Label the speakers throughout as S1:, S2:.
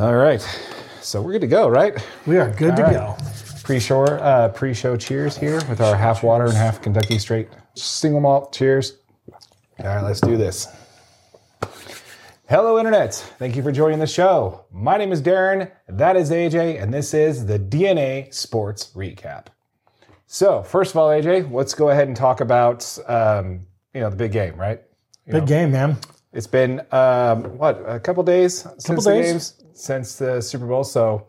S1: All right. So we're good to go, right?
S2: We are good to
S1: All
S2: go.
S1: Pre-show, uh, pre-show cheers here with our half water and half Kentucky straight single malt. Cheers. All right, let's do this. Hello, Internet. Thank you for joining the show. My name is Darren. That is AJ, and this is the DNA Sports Recap. So, first of all, AJ, let's go ahead and talk about um, you know the big game, right?
S2: Big game, man.
S1: It's been um, what a couple days since the
S2: days.
S1: games since the Super Bowl. So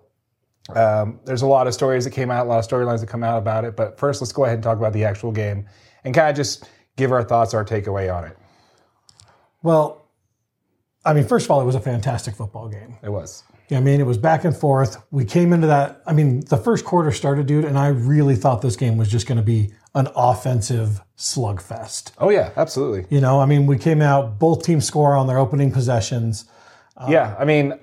S1: um, there's a lot of stories that came out, a lot of storylines that come out about it. But first, let's go ahead and talk about the actual game and kind of just give our thoughts, our takeaway on it.
S2: Well, I mean, first of all, it was a fantastic football game.
S1: It was.
S2: I mean, it was back and forth. We came into that. I mean, the first quarter started, dude, and I really thought this game was just going to be an offensive slugfest.
S1: Oh yeah, absolutely.
S2: You know, I mean, we came out, both teams score on their opening possessions.
S1: Uh, yeah, I mean,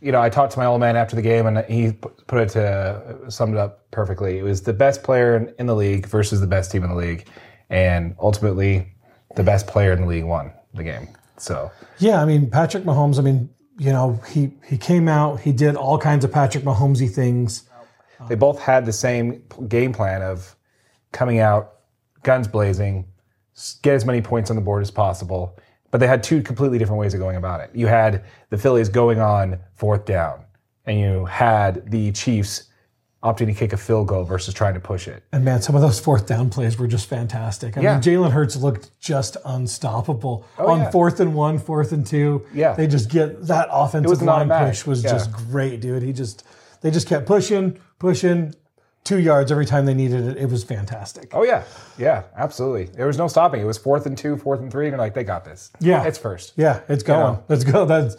S1: you know, I talked to my old man after the game, and he put it to summed it up perfectly. It was the best player in, in the league versus the best team in the league, and ultimately, the best player in the league won the game. So
S2: Yeah, I mean, Patrick Mahomes, I mean, you know, he he came out, he did all kinds of Patrick Mahomesy things.
S1: they both had the same game plan of coming out, guns blazing, get as many points on the board as possible. But they had two completely different ways of going about it. You had the Phillies going on fourth down, and you had the Chiefs opting to kick a field goal versus trying to push it.
S2: And man, some of those fourth down plays were just fantastic. I
S1: Yeah.
S2: mean, Jalen Hurts looked just unstoppable oh, on
S1: yeah.
S2: fourth and one, fourth and two.
S1: Yeah.
S2: they just get that offensive line
S1: automatic.
S2: push was
S1: Yeah.
S2: just great, dude. He just they just kept pushing, pushing, two yards every time they needed it. It was fantastic.
S1: Oh yeah, yeah, absolutely. There was no stopping. It was fourth and two, fourth and three, and you're like, they got this.
S2: Yeah.
S1: it's first.
S2: Yeah, it's going.
S1: know.
S2: Let's go. That's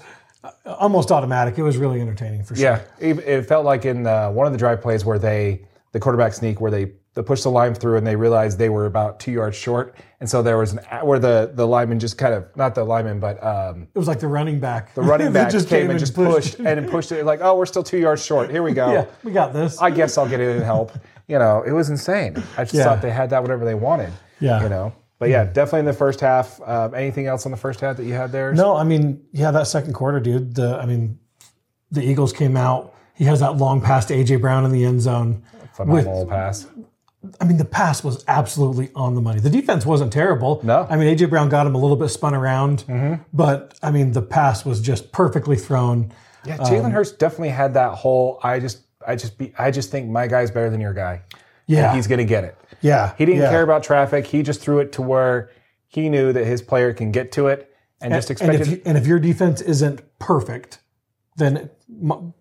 S2: almost automatic. It was really entertaining for sure.
S1: Yeah, it, it felt like in uh, one of the drive plays where they the quarterback sneak where they they pushed the line through and they realized they were about two yards short, and so there was an where the the lineman just kind of not the lineman but um,
S2: It was like the running back.
S1: the running back
S2: just
S1: came and just pushed and pushed it like oh we're still two yards short. Here we go.
S2: Yeah, we got this.
S1: I guess I'll get in and help. You know, it was insane. I just
S2: Yeah.
S1: thought they had that whatever they wanted.
S2: Yeah.
S1: you know. But yeah, definitely in the first half. Um, anything else on the first half that you had there?
S2: No, I mean, yeah, that second quarter, dude. The I mean, the Eagles came out. He has that long pass to AJ Brown in the end zone.
S1: phenomenal pass.
S2: I mean, the pass was absolutely on the money. The defense wasn't terrible.
S1: No. Mm-hmm.
S2: I mean, AJ Brown got him a little bit spun around, but I mean, the pass was just perfectly thrown.
S1: Yeah, Jalen
S2: Um,
S1: Hurts definitely had that whole. I just, I just be, I just think my guy's better than your guy.
S2: Yeah,
S1: He's gonna get it.
S2: Yeah.
S1: He didn't
S2: yeah.
S1: care about traffic. He just threw it to where he knew that his player can get to it, and, just
S2: And
S1: expected.
S2: if, you, and if your defense isn't perfect, then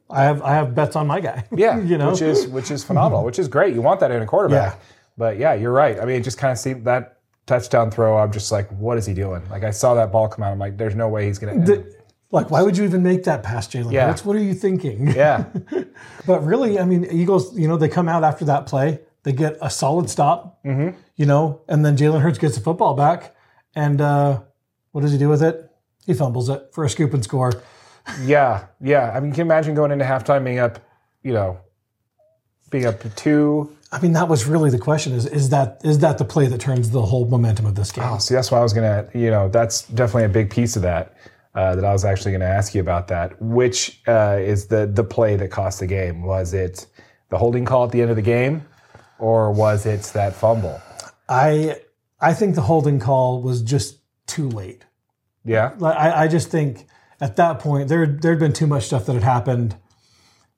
S2: I have I have bets on my guy.
S1: yeah,
S2: you know,
S1: which is which is phenomenal, which is great. You want that in a quarterback.
S2: Yeah.
S1: But yeah, you're right. I mean, it just kind of seemed that touchdown throw. I'm just like, what is he doing? Like I saw that ball come out. I'm like, there's no way he's gonna.
S2: The- like, why would you even make that pass, Jalen
S1: Yeah.
S2: Hurts? What are you thinking?
S1: yeah,
S2: But really, I mean, Eagles, you know, they come out after that play, they get a solid stop,
S1: Mm-hmm.
S2: you know, and then Jalen Hurts gets the football back. And uh, what does he do with it? He fumbles it for a scoop and score.
S1: yeah, yeah. I mean, can you imagine going into halftime being up, you know, being up to two?
S2: I mean, that was really the question: is is that is that the play that turns the whole momentum of this game?
S1: Oh, see, that's why I was gonna. You know, that's definitely a big piece of that. Uh, that I was actually going to ask you about that. Which uh, is the the play that cost the game? Was it the holding call at the end of the game, or was it that fumble?
S2: I I think the holding call was just too late.
S1: Yeah,
S2: Like, I, I just think at that point there there'd been too much stuff that had happened,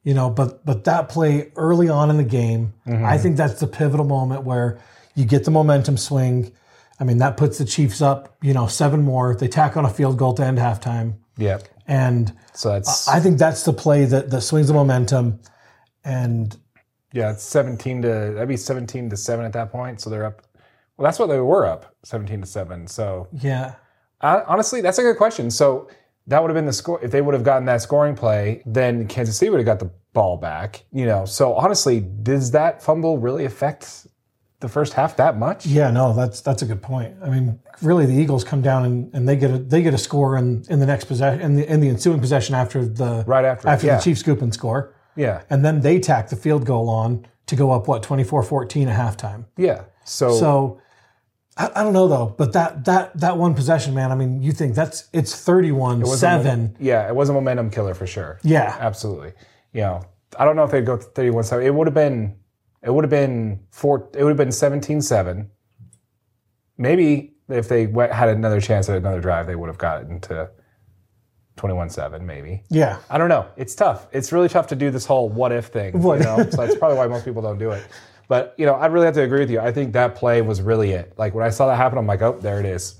S2: you know. But but that play early on in the game, mm-hmm. I think that's the pivotal moment where you get the momentum swing. I mean that puts the Chiefs up, you know, seven more. They tack on a field goal to end halftime,
S1: yeah.
S2: and
S1: So that's
S2: I think that's the play that that swings the momentum. And
S1: yeah, it's seventeen to that'd be seventeen to seven at that point. So they're up. Well, that's what they were up, seventeen to seven. So
S2: yeah,
S1: Uh, honestly, that's a good question. So that would have been the score. If they would have gotten that scoring play, then Kansas City would have got the ball back. You know. So honestly, does that fumble really affect the first half that much?
S2: Yeah, no, that's that's a good point. I mean, really, the Eagles come down and, and they get a they get a score in, in the next possession in the in the ensuing possession after the
S1: Right after,
S2: after
S1: yeah.
S2: the Chiefs scoop and score,
S1: Yeah.
S2: and then they tack the field goal on to go up what 24-14 at halftime.
S1: Yeah. So,
S2: So I, I don't know though, but that that that one possession, man. I mean, you think that's it's 31 seven.
S1: Yeah, it was a momentum killer for sure.
S2: Yeah,
S1: Absolutely. You know, I don't know if they'd go 31 7. It would have been, it would have been four, it would have been 17 7. Maybe if they went, had another chance at another drive, they would have gotten to 21 7, maybe.
S2: yeah.
S1: I don't know. It's tough. It's really tough to do this whole what if thing.
S2: What-
S1: You know? so that's probably why most people don't do it. But you know, I'd really have to agree with you. I think that play was really it. Like when I saw that happen, I'm like, oh, there it is.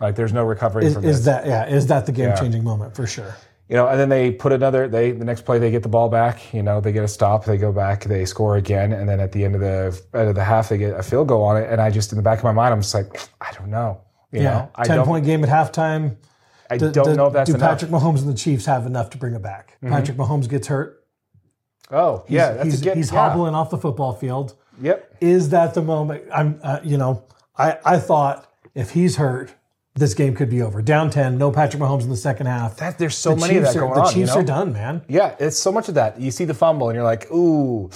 S1: Like there's no recovery
S2: Is,
S1: from this.
S2: is that yeah? Is that the game changing moment for sure?
S1: you know, and then they put another. They the next play they get the ball back. You know, they get a stop. They go back. They score again, and then at the end of the end of the half, they get a field goal on it. And I just in the back of my mind, I'm just like, I don't know. You
S2: Yeah,
S1: know, I
S2: ten point game at halftime.
S1: I
S2: Do-
S1: don't
S2: do-
S1: know if that's
S2: do
S1: enough.
S2: Patrick Mahomes and the Chiefs have enough to bring it back? Patrick Mahomes gets hurt.
S1: oh, yeah, that's
S2: he's
S1: a get,
S2: he's
S1: yeah.
S2: hobbling off the football field.
S1: Yep.
S2: Is that the moment? I'm uh, you know I I thought if he's hurt, this game could be over. Down ten, no Patrick Mahomes in the second half.
S1: That there's so
S2: the
S1: many of
S2: Chiefs
S1: that
S2: are,
S1: going
S2: the
S1: on.
S2: Chiefs
S1: you know?
S2: are done, man.
S1: Yeah, it's so much of that. You see the fumble and you're like, ooh,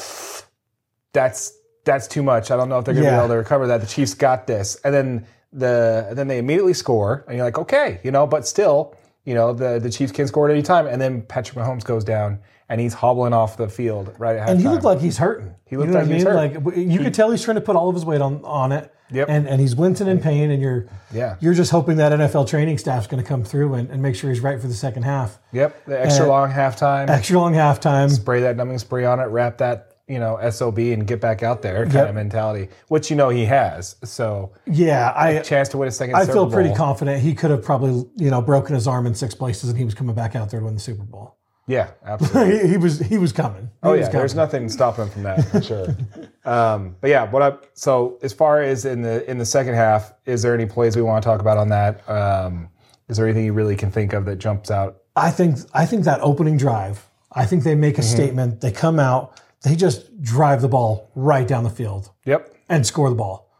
S1: that's that's too much. I don't know if they're going to
S2: Yeah.
S1: be able to recover that. The Chiefs got this, and then the then they immediately score, and you're like, okay, you know, but still, you know, the the Chiefs can score at any time, and then Patrick Mahomes goes down and he's hobbling off the field right at
S2: And he looked like he's hurting. He
S1: looked
S2: you know
S1: like
S2: what I
S1: he
S2: mean?
S1: was
S2: Like you could tell he's trying to put all of his weight on on it.
S1: Yep.
S2: And and he's wincing in pain, and you're
S1: Yeah.
S2: you're just hoping that NFL training staff's going to come through and, and make sure he's right for the second half.
S1: yep, the extra
S2: Uh,
S1: long halftime,
S2: Extra long halftime.
S1: spray that numbing spray on it, wrap that. You know, sob and get back out there kind
S2: Yep.
S1: of mentality, which you know he has. So
S2: Yeah, I
S1: chance to win a second.
S2: I
S1: Super
S2: feel pretty confident he could have probably you know broken his arm in six places, and he was coming back out there to win the Super Bowl.
S1: Yeah, absolutely.
S2: he, he was he was coming. He
S1: Oh yeah,
S2: coming.
S1: there's nothing stopping him from that for sure. um, but yeah, what up? So as far as in the in the second half, is there any plays we want to talk about on that? Um, is there anything you really can think of that jumps out?
S2: I think I think that opening drive. I think they make a
S1: Mm-hmm.
S2: statement. They come out. They just drive the ball right down the field.
S1: Yep.
S2: and score the ball.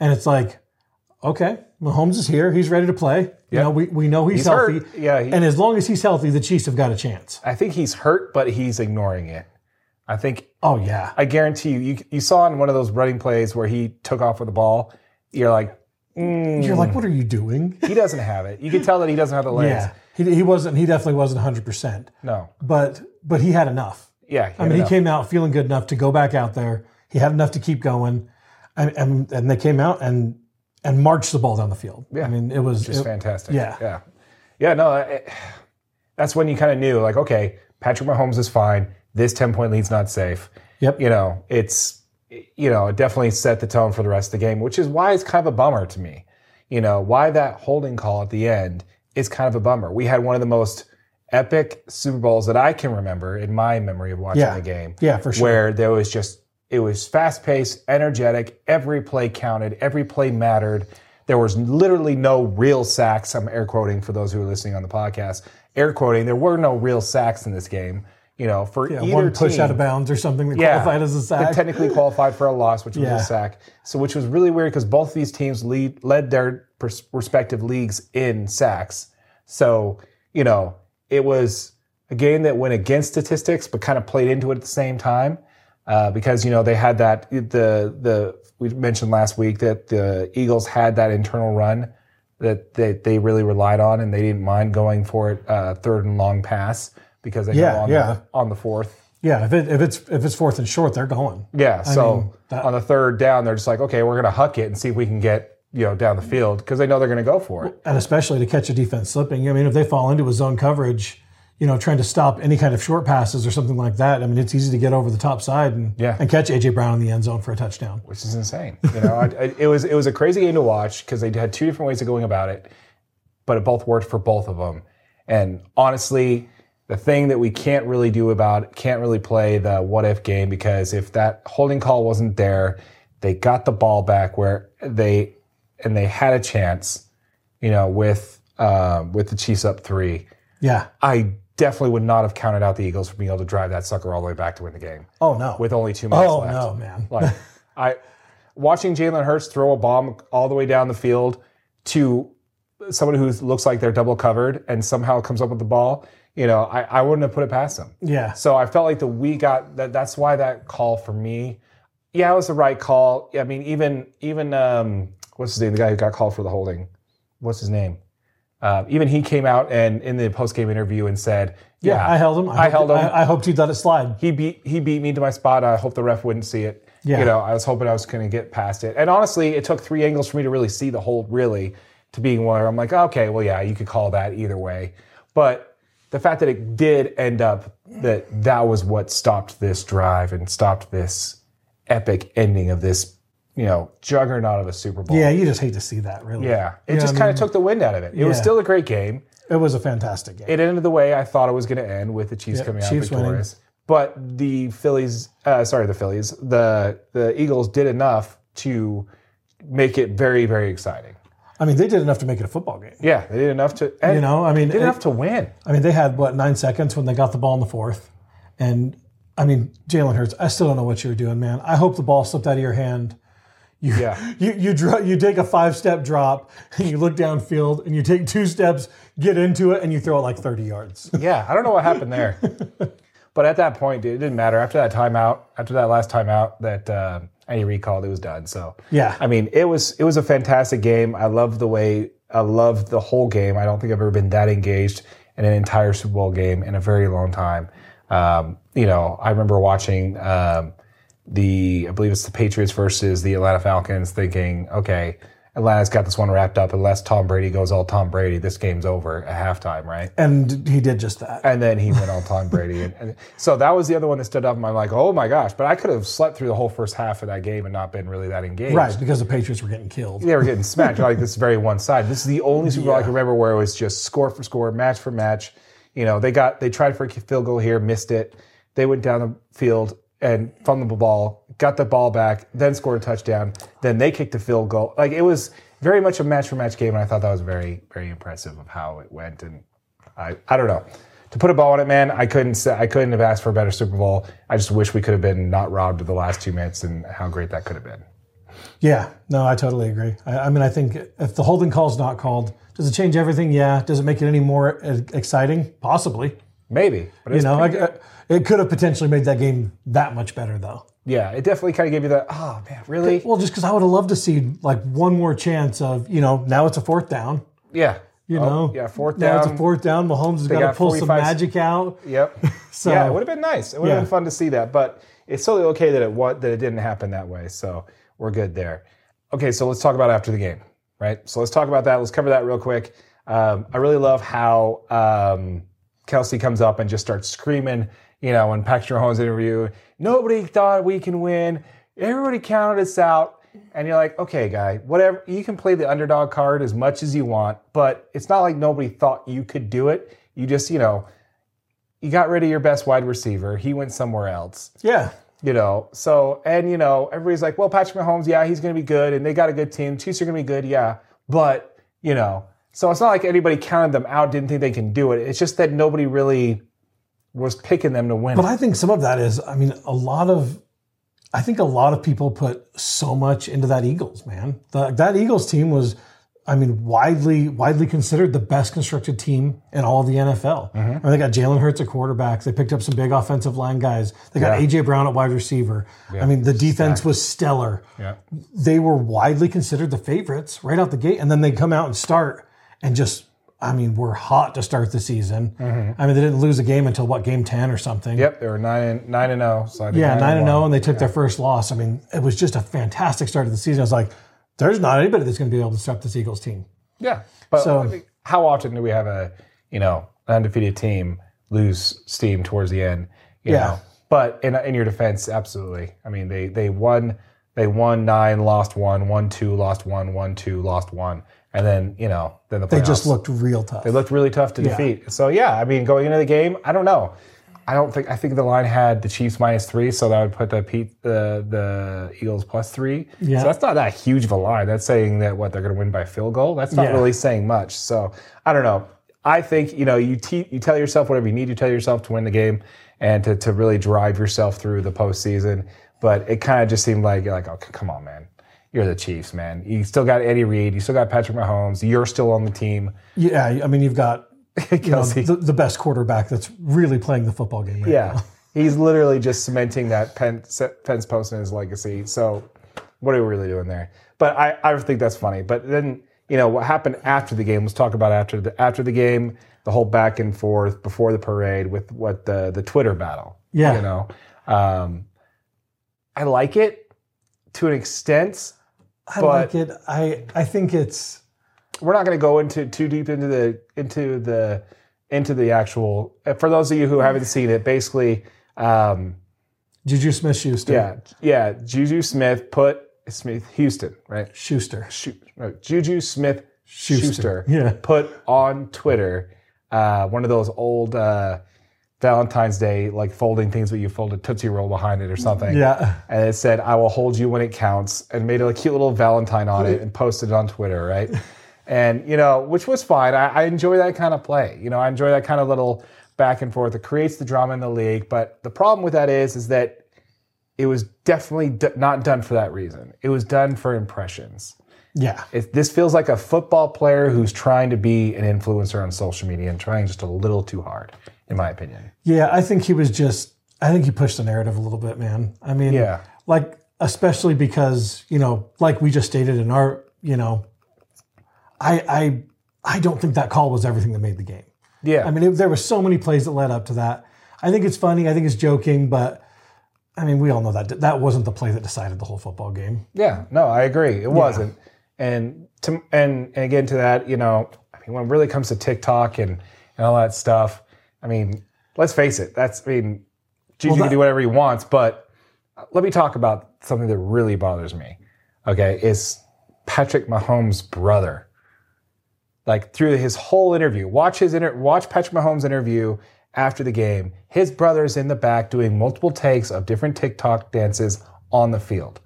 S2: And it's like, okay, Mahomes is here. He's ready to play. You know, we, we know he's,
S1: He's
S2: healthy.
S1: hurt. Yeah, he-
S2: and as long as he's healthy, the Chiefs have got a chance.
S1: I think he's hurt, but he's ignoring it. I think
S2: Oh yeah.
S1: I guarantee you, you, you saw in one of those running plays where he took off with the ball. You're like, mm.
S2: You're like, what are you doing?
S1: he doesn't have it. You can tell that he doesn't have the legs.
S2: yeah. He, he wasn't he definitely wasn't 100%.
S1: No.
S2: But but he had enough.
S1: Yeah.
S2: I mean, he came out feeling good enough to go back out there. He had enough to keep going. And and, and they came out and and marched the ball down the field.
S1: Yeah.
S2: I mean, it was
S1: Just
S2: it-
S1: fantastic.
S2: yeah.
S1: Yeah. Yeah. No, it, that's when you kind of knew, like, okay, Patrick Mahomes is fine. This 10 point lead's not safe.
S2: Yep.
S1: You know, it's, you know, it definitely set the tone for the rest of the game, which is why it's kind of a bummer to me. You know, why that holding call at the end is kind of a bummer. We had one of the most epic Super Bowls that I can remember in my memory of watching
S2: Yeah.
S1: the game.
S2: Yeah, for sure.
S1: Where there was just, it was fast paced, energetic. Every play counted. Every play mattered. There was literally no real sacks. I'm air quoting for those who are listening on the podcast. Air quoting. There were no real sacks in this game. You know, for
S2: yeah,
S1: either
S2: one push
S1: team,
S2: out of bounds or something that qualified as a sack.
S1: technically qualified for a loss, which was
S2: Yeah.
S1: a sack. So, which was really weird because both of these teams lead, led their pers- respective leagues in sacks. So, you know, it was a game that went against statistics, but kind of played into it at the same time. Uh, because you know they had that the the we mentioned last week that the Eagles had that internal run that they, they really relied on, and they didn't mind going for it uh, third and long pass because they
S2: Yeah,
S1: go on
S2: yeah.
S1: the, on the fourth.
S2: Yeah, if, it, if it's if it's fourth and short, they're going.
S1: Yeah. So
S2: mean, that-
S1: on the third down, they're just like, okay, we're going to huck it and see if we can get you know down the field because they know they're going to go for it.
S2: And especially to catch a defense slipping. I mean, if they fall into a zone coverage, you know, trying to stop any kind of short passes or something like that, I mean, it's easy to get over the top side and,
S1: Yeah.
S2: and catch AJ Brown in the end zone for a touchdown.
S1: which is insane. You know, I, I, it was it was a crazy game to watch because they had two different ways of going about it, but it both worked for both of them. And honestly, the thing that we can't really do about can't really play the what if game because if that holding call wasn't there, they got the ball back where they and they had a chance. You know, with um, with the Chiefs up three,
S2: Yeah.
S1: I definitely would not have counted out the Eagles for being able to drive that sucker all the way back to win the game
S2: Oh no.
S1: with only two minutes
S2: oh
S1: left.
S2: Oh no, man.
S1: Like I watching Jalen Hurts throw a bomb all the way down the field to someone who looks like they're double covered and somehow comes up with the ball. You know, I, I wouldn't have put it past them.
S2: Yeah.
S1: So I felt like the we got that. That's why that call for me, yeah, it was the right call. I mean, even even um, what's his name? The guy who got called for the holding. What's his name? Uh, even he came out and in the post game interview and said, "Yeah,
S2: I held him. I,
S1: I held him.
S2: I, I hoped he let it slide.
S1: he beat he beat me to my spot. I hope the ref wouldn't see it.
S2: Yeah.
S1: You know, I was hoping I was going to get past it. And honestly, it took three angles for me to really see the hold. Really, to being where I'm like, okay, well, yeah, you could call that either way. But the fact that it did end up that that was what stopped this drive and stopped this epic ending of this, you know, juggernaut of a Super Bowl.
S2: Yeah, you just hate to see that, really.
S1: Yeah, it
S2: Yeah,
S1: just kind of took the wind out of it. It was still a great game
S2: It was a fantastic game.
S1: it ended the way I thought it was going to end with the Chiefs
S2: Yeah,
S1: coming out
S2: Chiefs winning.
S1: victorious. But the Phillies, uh, sorry, the Phillies, the the Eagles did enough to make it very, very exciting.
S2: I mean, they did enough to make it a football game.
S1: Yeah, they did enough to, and
S2: You know, I mean,
S1: they did
S2: it-
S1: enough to win.
S2: I mean, they had what nine seconds when they got the ball in the fourth, and I mean, Jalen Hurts. I still don't know what you were doing, man. I hope the ball slipped out of your hand. You,
S1: Yeah.
S2: you you dro- you take a five step drop and you look downfield and you take two steps, get into it, and you throw it like thirty yards.
S1: Yeah, I don't know what happened there, but at that point, dude, it didn't matter. After that timeout, after that last timeout that uh, Andy Reid called, it was done. So
S2: Yeah.
S1: I mean, it was it was a fantastic game. I loved the way I loved the whole game. I don't think I've ever been that engaged in an entire Super Bowl game in a very long time. Um, you know, I remember watching um, the I believe it's the Patriots versus the Atlanta Falcons, thinking, okay, Atlanta's got this one wrapped up. Unless Tom Brady goes all Tom Brady, this game's over at halftime, right?
S2: And he did just that.
S1: And then he went all Tom Brady. And, and so that was the other one that stood up. And I'm like, oh my gosh. But I could have slept through the whole first half of that game and not been really that engaged.
S2: Right, because the Patriots were getting killed.
S1: They were getting smacked. like this is very one side. This is the only Super Bowl I can remember where it was just score for score, match for match. You know, they got they tried for a field goal here, missed it. They went down the field and fumbled the ball, got the ball back, then scored a touchdown. Then they kicked a field goal. Like it was very much a match for match game, and I thought that was very very impressive of how it went. And I I don't know. To put a ball on it, man, I couldn't I couldn't have asked for a better Super Bowl. I just wish we could have been not robbed of the last two minutes and how great that could have been.
S2: Yeah, no, I totally agree. I, I mean, I think if the holding call's not called, does it change everything? Yeah. Does it make it any more exciting? Possibly.
S1: Maybe, but
S2: You know, like, uh, it could have potentially made that game that much better, though.
S1: Yeah, it definitely kind of gave you that. Oh man, really?
S2: Well, just because I would have loved to see like one more chance of, you know, now it's a fourth down.
S1: Yeah.
S2: You
S1: Oh,
S2: know,
S1: yeah, fourth
S2: Now
S1: down.
S2: it's a fourth down. Mahomes has got to
S1: got
S2: pull some magic out.
S1: Yep.
S2: So
S1: yeah, it would have been nice. It would have
S2: Yeah.
S1: been fun to see that, but it's totally okay that it wa- that it didn't happen that way. So we're good there. Okay, so let's talk about after the game, right? So let's talk about that. Let's cover that real quick. Um, I really love how um, Kelce comes up and just starts screaming. You know, when Patrick Mahomes interview, nobody thought we can win. Everybody counted us out. And you're like, okay, guy, whatever. You can play the underdog card as much as you want, but it's not like nobody thought you could do it. You just, you know, you got rid of your best wide receiver. He went somewhere else,
S2: yeah,
S1: you know. So, and, you know, everybody's like, well, Patrick Mahomes, yeah, he's going to be good. And they got a good team. Chiefs are going to be good, yeah. But, you know, so it's not like anybody counted them out, didn't think they can do it. It's just that nobody really was picking them to win.
S2: but I think some of that is, I mean, a lot of, I think a lot of people put so much into that Eagles man. The, that Eagles team was, I mean, widely widely considered the best constructed team in all of the NFL.
S1: Mm-hmm.
S2: I mean, they got Jalen Hurts at quarterback. They picked up some big offensive line guys. They got
S1: Yeah.
S2: AJ Brown at wide receiver. I mean, the defense was stellar.
S1: yeah.
S2: they were widely considered the favorites right out the gate, and then they come out and start and just, I mean, we're hot to start the season. I mean, they didn't lose a game until what game ten or something.
S1: Mm-hmm. Yep, they were nine and nine and zero. So I
S2: Yeah, nine and zero, and they took their first loss. I mean, it was just a fantastic start of the season. I was like, there's not anybody that's going to be able to stop this Eagles team.
S1: Yeah, but
S2: So-
S1: I mean, how often do we have a you know undefeated team lose steam towards the end? You
S2: Yeah.
S1: Know? But in in your defense, absolutely. I mean, they they won they won nine, lost one, won two, lost one, won two, lost one, and then you know then the
S2: They just looked real tough.
S1: They looked really tough to defeat. So yeah, I mean, going into the game, I don't know. I don't think I think the line had the Chiefs minus three, so that would put the the the Eagles plus three.
S2: Yeah.
S1: So that's not that huge of a line. That's saying that what they're going to win by field goal. That's not
S2: Yeah.
S1: really saying much. So I don't know. I think you know you te- you tell yourself whatever you need to tell yourself to win the game and to to really drive yourself through the postseason. But it kind of just seemed like you're like, oh come on, man. You're the Chiefs, man. You still got Andy Reid. You still got Patrick Mahomes. You're still on the team.
S2: yeah, I mean, you've got you know, the, the best quarterback that's really playing the football game. Right
S1: Yeah. He's literally just cementing that Pence, Pence post in his legacy. So what are we really doing there? But I, I think that's funny. But then, you know, what happened after the game? Let's talk about after the after the game, the whole back and forth before the parade with what the the Twitter battle.
S2: Yeah.
S1: you know, um, I like it to an extent.
S2: I
S1: but-
S2: like it. I I think it's
S1: we're not going to go into too deep into the into the into the actual. For those of you who haven't seen it, basically, um,
S2: Juju Smith Schuster.
S1: yeah, yeah, Juju Smith put Smith Houston right.
S2: Schuster.
S1: Shoot, no, Juju Smith Schuster,
S2: Yeah.
S1: put on Twitter uh, one of those old uh, Valentine's Day like folding things where you fold a Tootsie Roll behind it or something.
S2: Yeah.
S1: And it said, I will hold you when it counts, and made a cute little Valentine on it and posted it on Twitter, right? And, you know, which was fine. I, I enjoy that kind of play. You know, I enjoy that kind of little back and forth. It creates the drama in the league. But the problem with that is, is that it was definitely d- not done for that reason. It was done for impressions.
S2: Yeah.
S1: It, this feels like a football player who's trying to be an influencer on social media and trying just a little too hard, in my opinion.
S2: Yeah, I think he was just I think he pushed the narrative a little bit, man. I mean,
S1: Yeah.
S2: like especially because, you know, like we just stated in our, you know, I I I don't think that call was everything that made the game.
S1: Yeah.
S2: I mean, it, there were so many plays that led up to that. I think it's funny. I think it's joking, but I mean, we all know that that wasn't the play that decided the whole football game.
S1: Yeah, no, I agree. It wasn't. And to and, and again to that, you know, I mean, when it really comes to TikTok and, and all that stuff, I mean, let's face it. That's I mean, Juju
S2: that-
S1: can do whatever he wants, but let me talk about something that really bothers me. Okay, is Patrick Mahomes' brother. Like through his whole interview, watch his inter- watch Patrick Mahomes' interview after the game. His brother's in the back doing multiple takes of different TikTok dances on the field.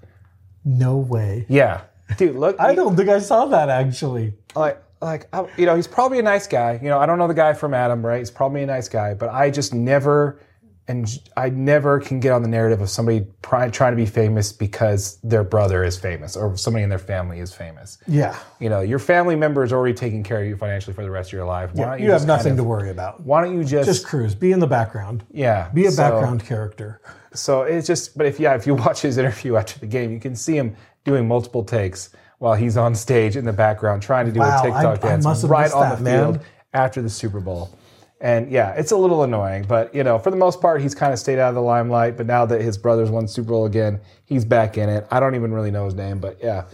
S2: No way.
S1: Yeah, dude, look.
S2: I don't think I saw that actually.
S1: like, like I- you know, he's probably a nice guy. You know, I don't know the guy from Adam, right? He's probably a nice guy, but I just never, and I never can get on the narrative of somebody trying to be famous because their brother is famous or somebody in their family is famous.
S2: Yeah.
S1: You know, your family member is already taking care of you financially for the rest of your life. Why don't
S2: You have nothing
S1: kind
S2: to worry about.
S1: Why don't you just,
S2: Just cruise. Be in the background.
S1: yeah,
S2: Be a
S1: so-
S2: background character.
S1: So it's just, but if yeah, if you watch his interview after the game, you can see him doing multiple takes while he's on stage in the background trying to do
S2: Wow,
S1: a TikTok
S2: I- I
S1: dance
S2: have
S1: right on
S2: that,
S1: the
S2: man.
S1: field after the Super Bowl. And yeah, it's a little annoying, but you know, for the most part, he's kind of stayed out of the limelight. But now that his brother's won Super Bowl again, he's back in it. I don't even really know his name, but yeah,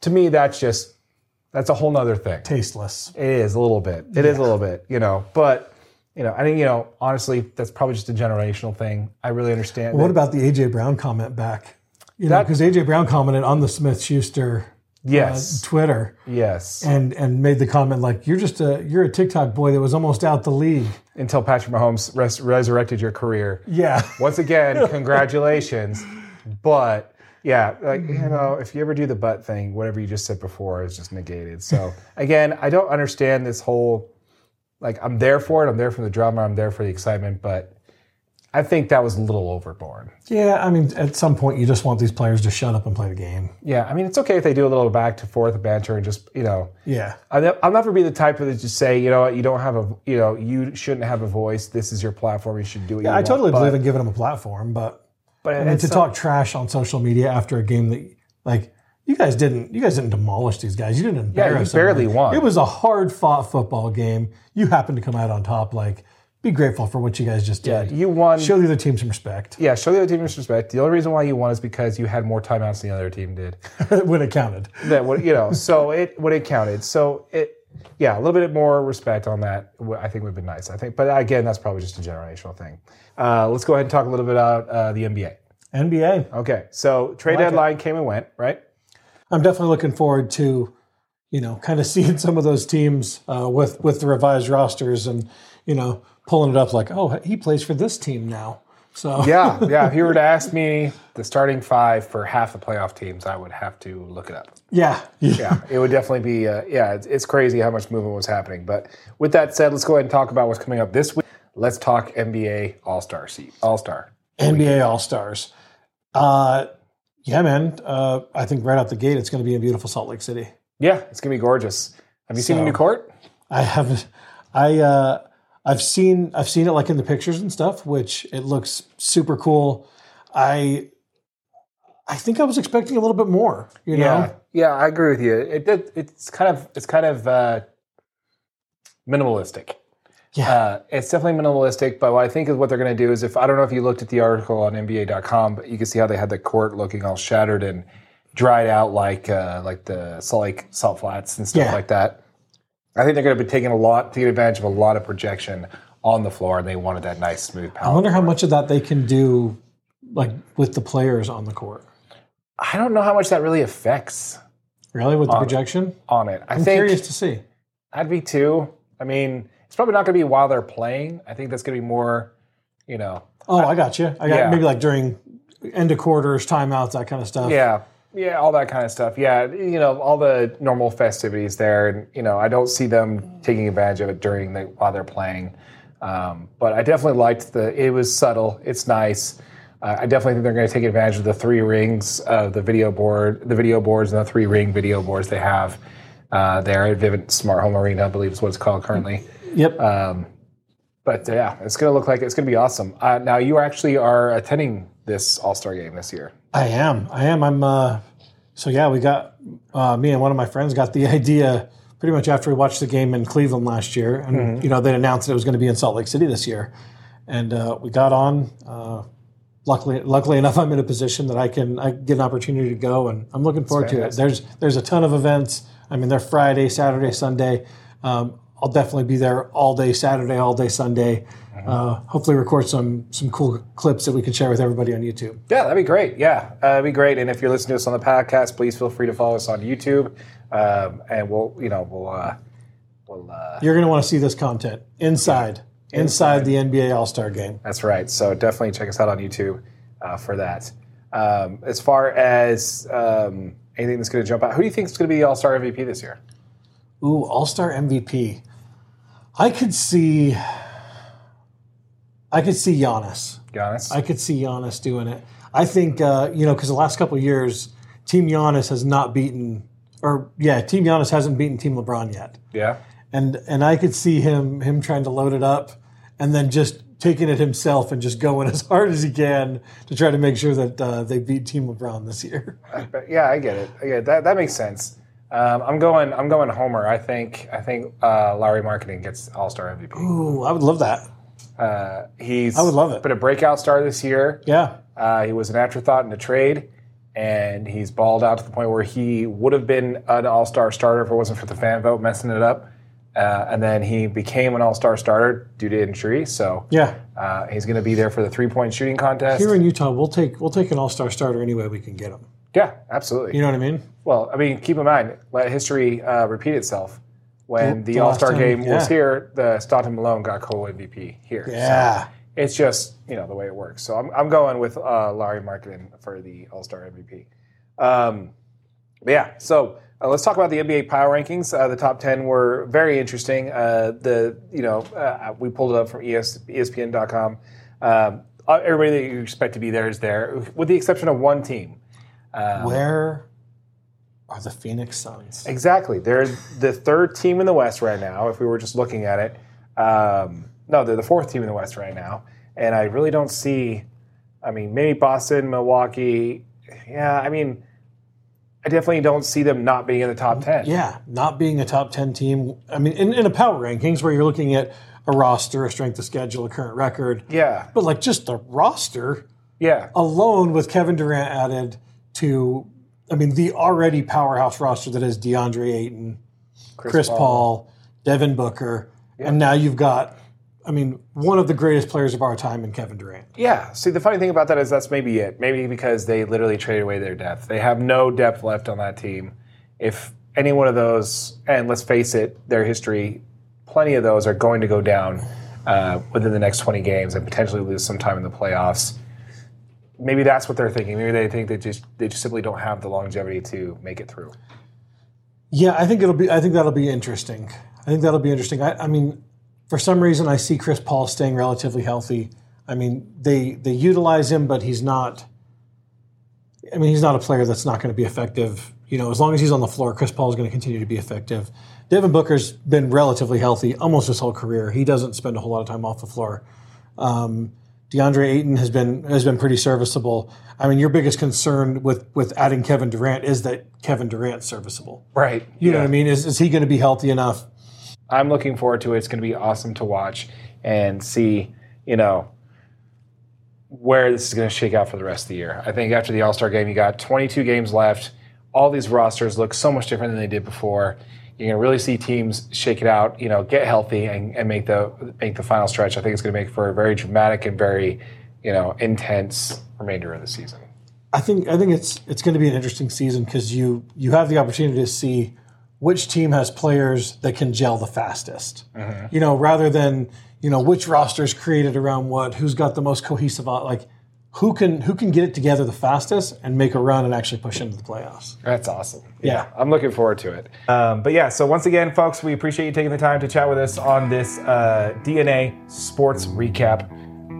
S1: to me, that's just that's a whole nother thing.
S2: Tasteless.
S1: It is a little bit. It is a little bit, you know. But you know, I think you know, honestly, that's probably just a generational thing. I really understand.
S2: What
S1: that-
S2: about the AJ Brown comment back? You know, because AJ Brown commented on the Smith Schuster
S1: yes, uh,
S2: Twitter
S1: yes.
S2: and and made the comment like, "You're just a you're a TikTok boy that was almost out the league."
S1: Until Patrick Mahomes res- resurrected your career.
S2: Yeah.
S1: Once again, congratulations. But yeah, like you know, if you ever do the butt thing, whatever you just said before is just negated. So again, I don't understand this whole. Like I'm there for it. I'm there for the drama. I'm there for the excitement. But I think that was a little overboard.
S2: Yeah, I mean, at some point, you just want these players to shut up and play the game.
S1: Yeah, I mean, it's okay if they do a little back to forth banter and just you know.
S2: Yeah.
S1: I'll ne- I'll never be the type of that just say, you know what, you don't have a, you know, you shouldn't have a voice. This is your platform. You should do what you
S2: I totally believe in giving them a platform, but
S1: But
S2: I mean, to talk trash on social media after a game that, like, you guys didn't, you guys didn't demolish these guys. You didn't embarrass them.
S1: barely won.
S2: It was a hard fought football game. You happened to come out on top. Like, be grateful for what you guys just
S1: yeah,
S2: did.
S1: you won.
S2: Show the other team some respect
S1: yeah, show the other team some respect. The only reason why you won is because you had more timeouts than the other team did.
S2: when it counted.
S1: that what you know, so it when it counted. So it, yeah, a little bit more respect on that. I think would be nice. I think, but again, that's probably just a generational thing. Uh, let's go ahead and talk a little bit about uh, the NBA.
S2: NBA.
S1: Okay, so trade
S2: like it.
S1: deadline came and went, right?
S2: I'm definitely looking forward to, you know, kind of seeing some of those teams uh, with with the revised rosters and you know pulling it up like, oh, he plays for this team now. So
S1: Yeah, yeah. If you were to ask me the starting five for half the playoff teams, I would have to look it up.
S2: yeah,
S1: Yeah, it would definitely be. Uh, yeah, it's, it's crazy how much movement was happening. But with that said, let's go ahead and talk about what's coming up this week. Let's talk NBA All Star. Seat All Star.
S2: NBA All Stars. Uh, yeah, man. Uh, I think right out the gate, it's going to be in beautiful Salt Lake City.
S1: Yeah, it's gonna be gorgeous. Have you seen the new court?
S2: I have, I, uh, I've seen, I've seen it like in the pictures and stuff, which it looks super cool. I, I think I was expecting a little bit more. You know,
S1: Yeah, yeah, I agree with you. It, it it's kind of it's kind of uh, minimalistic.
S2: Yeah.
S1: Uh, it's definitely minimalistic, but what I think is what they're going to do is if I don't know if you looked at the article on NBA.com, but you can see how they had the court looking all shattered and dried out like uh, like the Salt Lake Salt Flats and stuff
S2: Yeah.
S1: like that. I think they're going to be taking a lot, taking advantage of a lot of projection on the floor, and they wanted that nice smooth
S2: power.
S1: I
S2: wonder how much of that they can do, like with the players on the court.
S1: I don't know how much that really affects
S2: Really, with the projection,
S1: on it. I
S2: I'm
S1: think
S2: curious to see.
S1: I'd be too. I mean, it's probably not going to be while they're playing. I think that's going to be more, you know,
S2: Oh, I got you. I got
S1: Yeah.
S2: maybe like during end of quarters, timeouts, that kind of stuff.
S1: yeah, yeah, all that kind of stuff. Yeah, you know, all the normal festivities there, and you know, I don't see them taking advantage of it during the while they're playing. Um, but I definitely liked the. It was subtle. It's nice. Uh, I definitely think they're going to take advantage of the three rings of the video board, the video boards, and the three ring video boards they have uh, there at Vivint Smart Home Arena, I believe is what it's called currently.
S2: Yep.
S1: Um, but uh, yeah, it's going to look like it's going to be awesome. Uh, now you actually are attending this All Star game this year.
S2: I am. I am. I'm. Uh, so yeah, we got uh, me and one of my friends got the idea pretty much after we watched the game in Cleveland last year, and
S1: Mm-hmm.
S2: you know they announced that it was going to be in Salt Lake City this year, and uh, we got on. Uh, luckily, luckily enough, I'm in a position that I can I get an opportunity to go, and I'm looking forward to it. There's there's a ton of events. I mean, they're Friday, Saturday, Sunday. Um, I'll definitely be there all day Saturday, all day Sunday. Uh, hopefully, record some some cool clips that we can share with everybody on YouTube.
S1: Yeah, that'd be great. Yeah, uh, that'd be great. And if you're listening to us on the podcast, please feel free to follow us on YouTube, um, and we'll, you know, we'll, uh, we'll. Uh,
S2: You're going to want to see this content inside, inside the NBA All Star Game.
S1: that's right. So definitely check us out on YouTube uh, for that. Um, as far as um, anything that's going to jump out, who do you think is going to be the All Star MVP this year?
S2: Ooh, All Star MVP. I could see. I could see Giannis.
S1: Giannis.
S2: I could see Giannis doing it. I think uh, you know because the last couple of years, Team Giannis has not beaten, or yeah, Team Giannis hasn't beaten Team LeBron yet,
S1: yeah.
S2: and and I could see him him trying to load it up, and then just taking it himself and just going as hard as he can to try to make sure that uh, they beat Team LeBron this year.
S1: Yeah, I get it. I get it. That that makes sense. Um, I'm going. I'm going Homer. I think. I think uh, Lauri Markkanen gets All Star MVP.
S2: Ooh, I would love that.
S1: Uh, he's.
S2: I would love it.
S1: Been a breakout star this year.
S2: Yeah.
S1: Uh, he was an afterthought in a trade, and he's balled out to the point where he would have been an All Star starter if it wasn't for the fan vote messing it up. Uh, and then he became an All Star starter due to injury. So
S2: Yeah.
S1: uh, he's going to be there for the three point shooting contest.
S2: Here in Utah, we'll take we'll take an all star starter any way we can get him.
S1: Yeah, absolutely.
S2: You know what I mean?
S1: Well, I mean, keep in mind, let history uh, repeat itself. When
S2: The-
S1: the, All Star game was here, the Stockton Malone got co MVP here. So
S2: Yeah.
S1: it's just you know the way it works. So I'm, I'm going with uh, Lauri Markkanen for the All Star MVP. Um, but yeah, so uh, let's talk about the NBA power rankings. Uh, the top ten were very interesting. Uh, the you know uh, we pulled it up from ES, ESPN.com. Um, uh, everybody that you expect to be there is there, with the exception of one team.
S2: Where are the Phoenix Suns?
S1: Exactly. They're the third team in the West right now, if we were just looking at it. Um, no, they're the fourth team in the West right now. And I really don't see, I mean, maybe Boston, Milwaukee. Yeah, I mean, I definitely don't see them not being in the top 10.
S2: Yeah, not being a top 10 team. I mean, in, in a power rankings where you're looking at a roster, a strength of schedule, a current record,
S1: Yeah.
S2: but like just the roster
S1: Yeah.
S2: alone with Kevin Durant added to, I mean, the already powerhouse roster that is DeAndre Ayton, Chris, Paul, Devin Booker, and now you've got, I mean, one of the greatest players of our time in Kevin Durant.
S1: Yeah. See, the funny thing about that is that's maybe it. Maybe because they literally traded away their depth. They have no depth left on that team. If any one of those, and let's face it, their history, plenty of those are going to go down uh, within the next 20 games and potentially lose some time in the playoffs. Maybe that's what they're thinking. Maybe they think they just they just simply don't have the longevity to make it through.
S2: Yeah, I think it'll be. I think that'll be interesting. I think that'll be interesting. I, I mean, for some reason, I see Chris Paul staying relatively healthy. I mean, they they utilize him, but he's not. I mean, he's not a player that's not going to be effective. You know, as long as he's on the floor, Chris Paul is going to continue to be effective. Devin Booker's been relatively healthy almost his whole career. He doesn't spend a whole lot of time off the floor. Um, DeAndre Ayton has been has been pretty serviceable. I mean, your biggest concern with with adding Kevin Durant is that Kevin Durant's serviceable.
S1: Right.
S2: You know what I mean? Is is he going to be healthy enough?
S1: I'm looking forward to it. It's going to be awesome to watch and see, you know, where this is going to shake out for the rest of the year. I think after the All Star game, you got 22 games left. All these rosters look so much different than they did before. You're going to really see teams shake it out, you know, get healthy and, and make the make the final stretch. I think it's going to make for a very dramatic and very, you know, intense remainder of the season.
S2: I think I think it's it's going to be an interesting season because you you have the opportunity to see which team has players that can gel the fastest. Mm-hmm. You know, rather than you know which roster is created around what, who's got the most cohesive, like who can who can get it together the fastest and make a run and actually push into the playoffs.
S1: That's awesome.
S2: Yeah.
S1: I'm looking forward to it. Um, but yeah, so once again, folks, we appreciate you taking the time to chat with us on this uh, DNA Sports Recap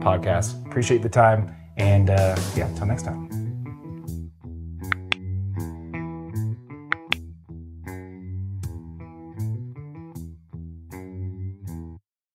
S1: podcast. Appreciate the time. And uh, yeah, until next time.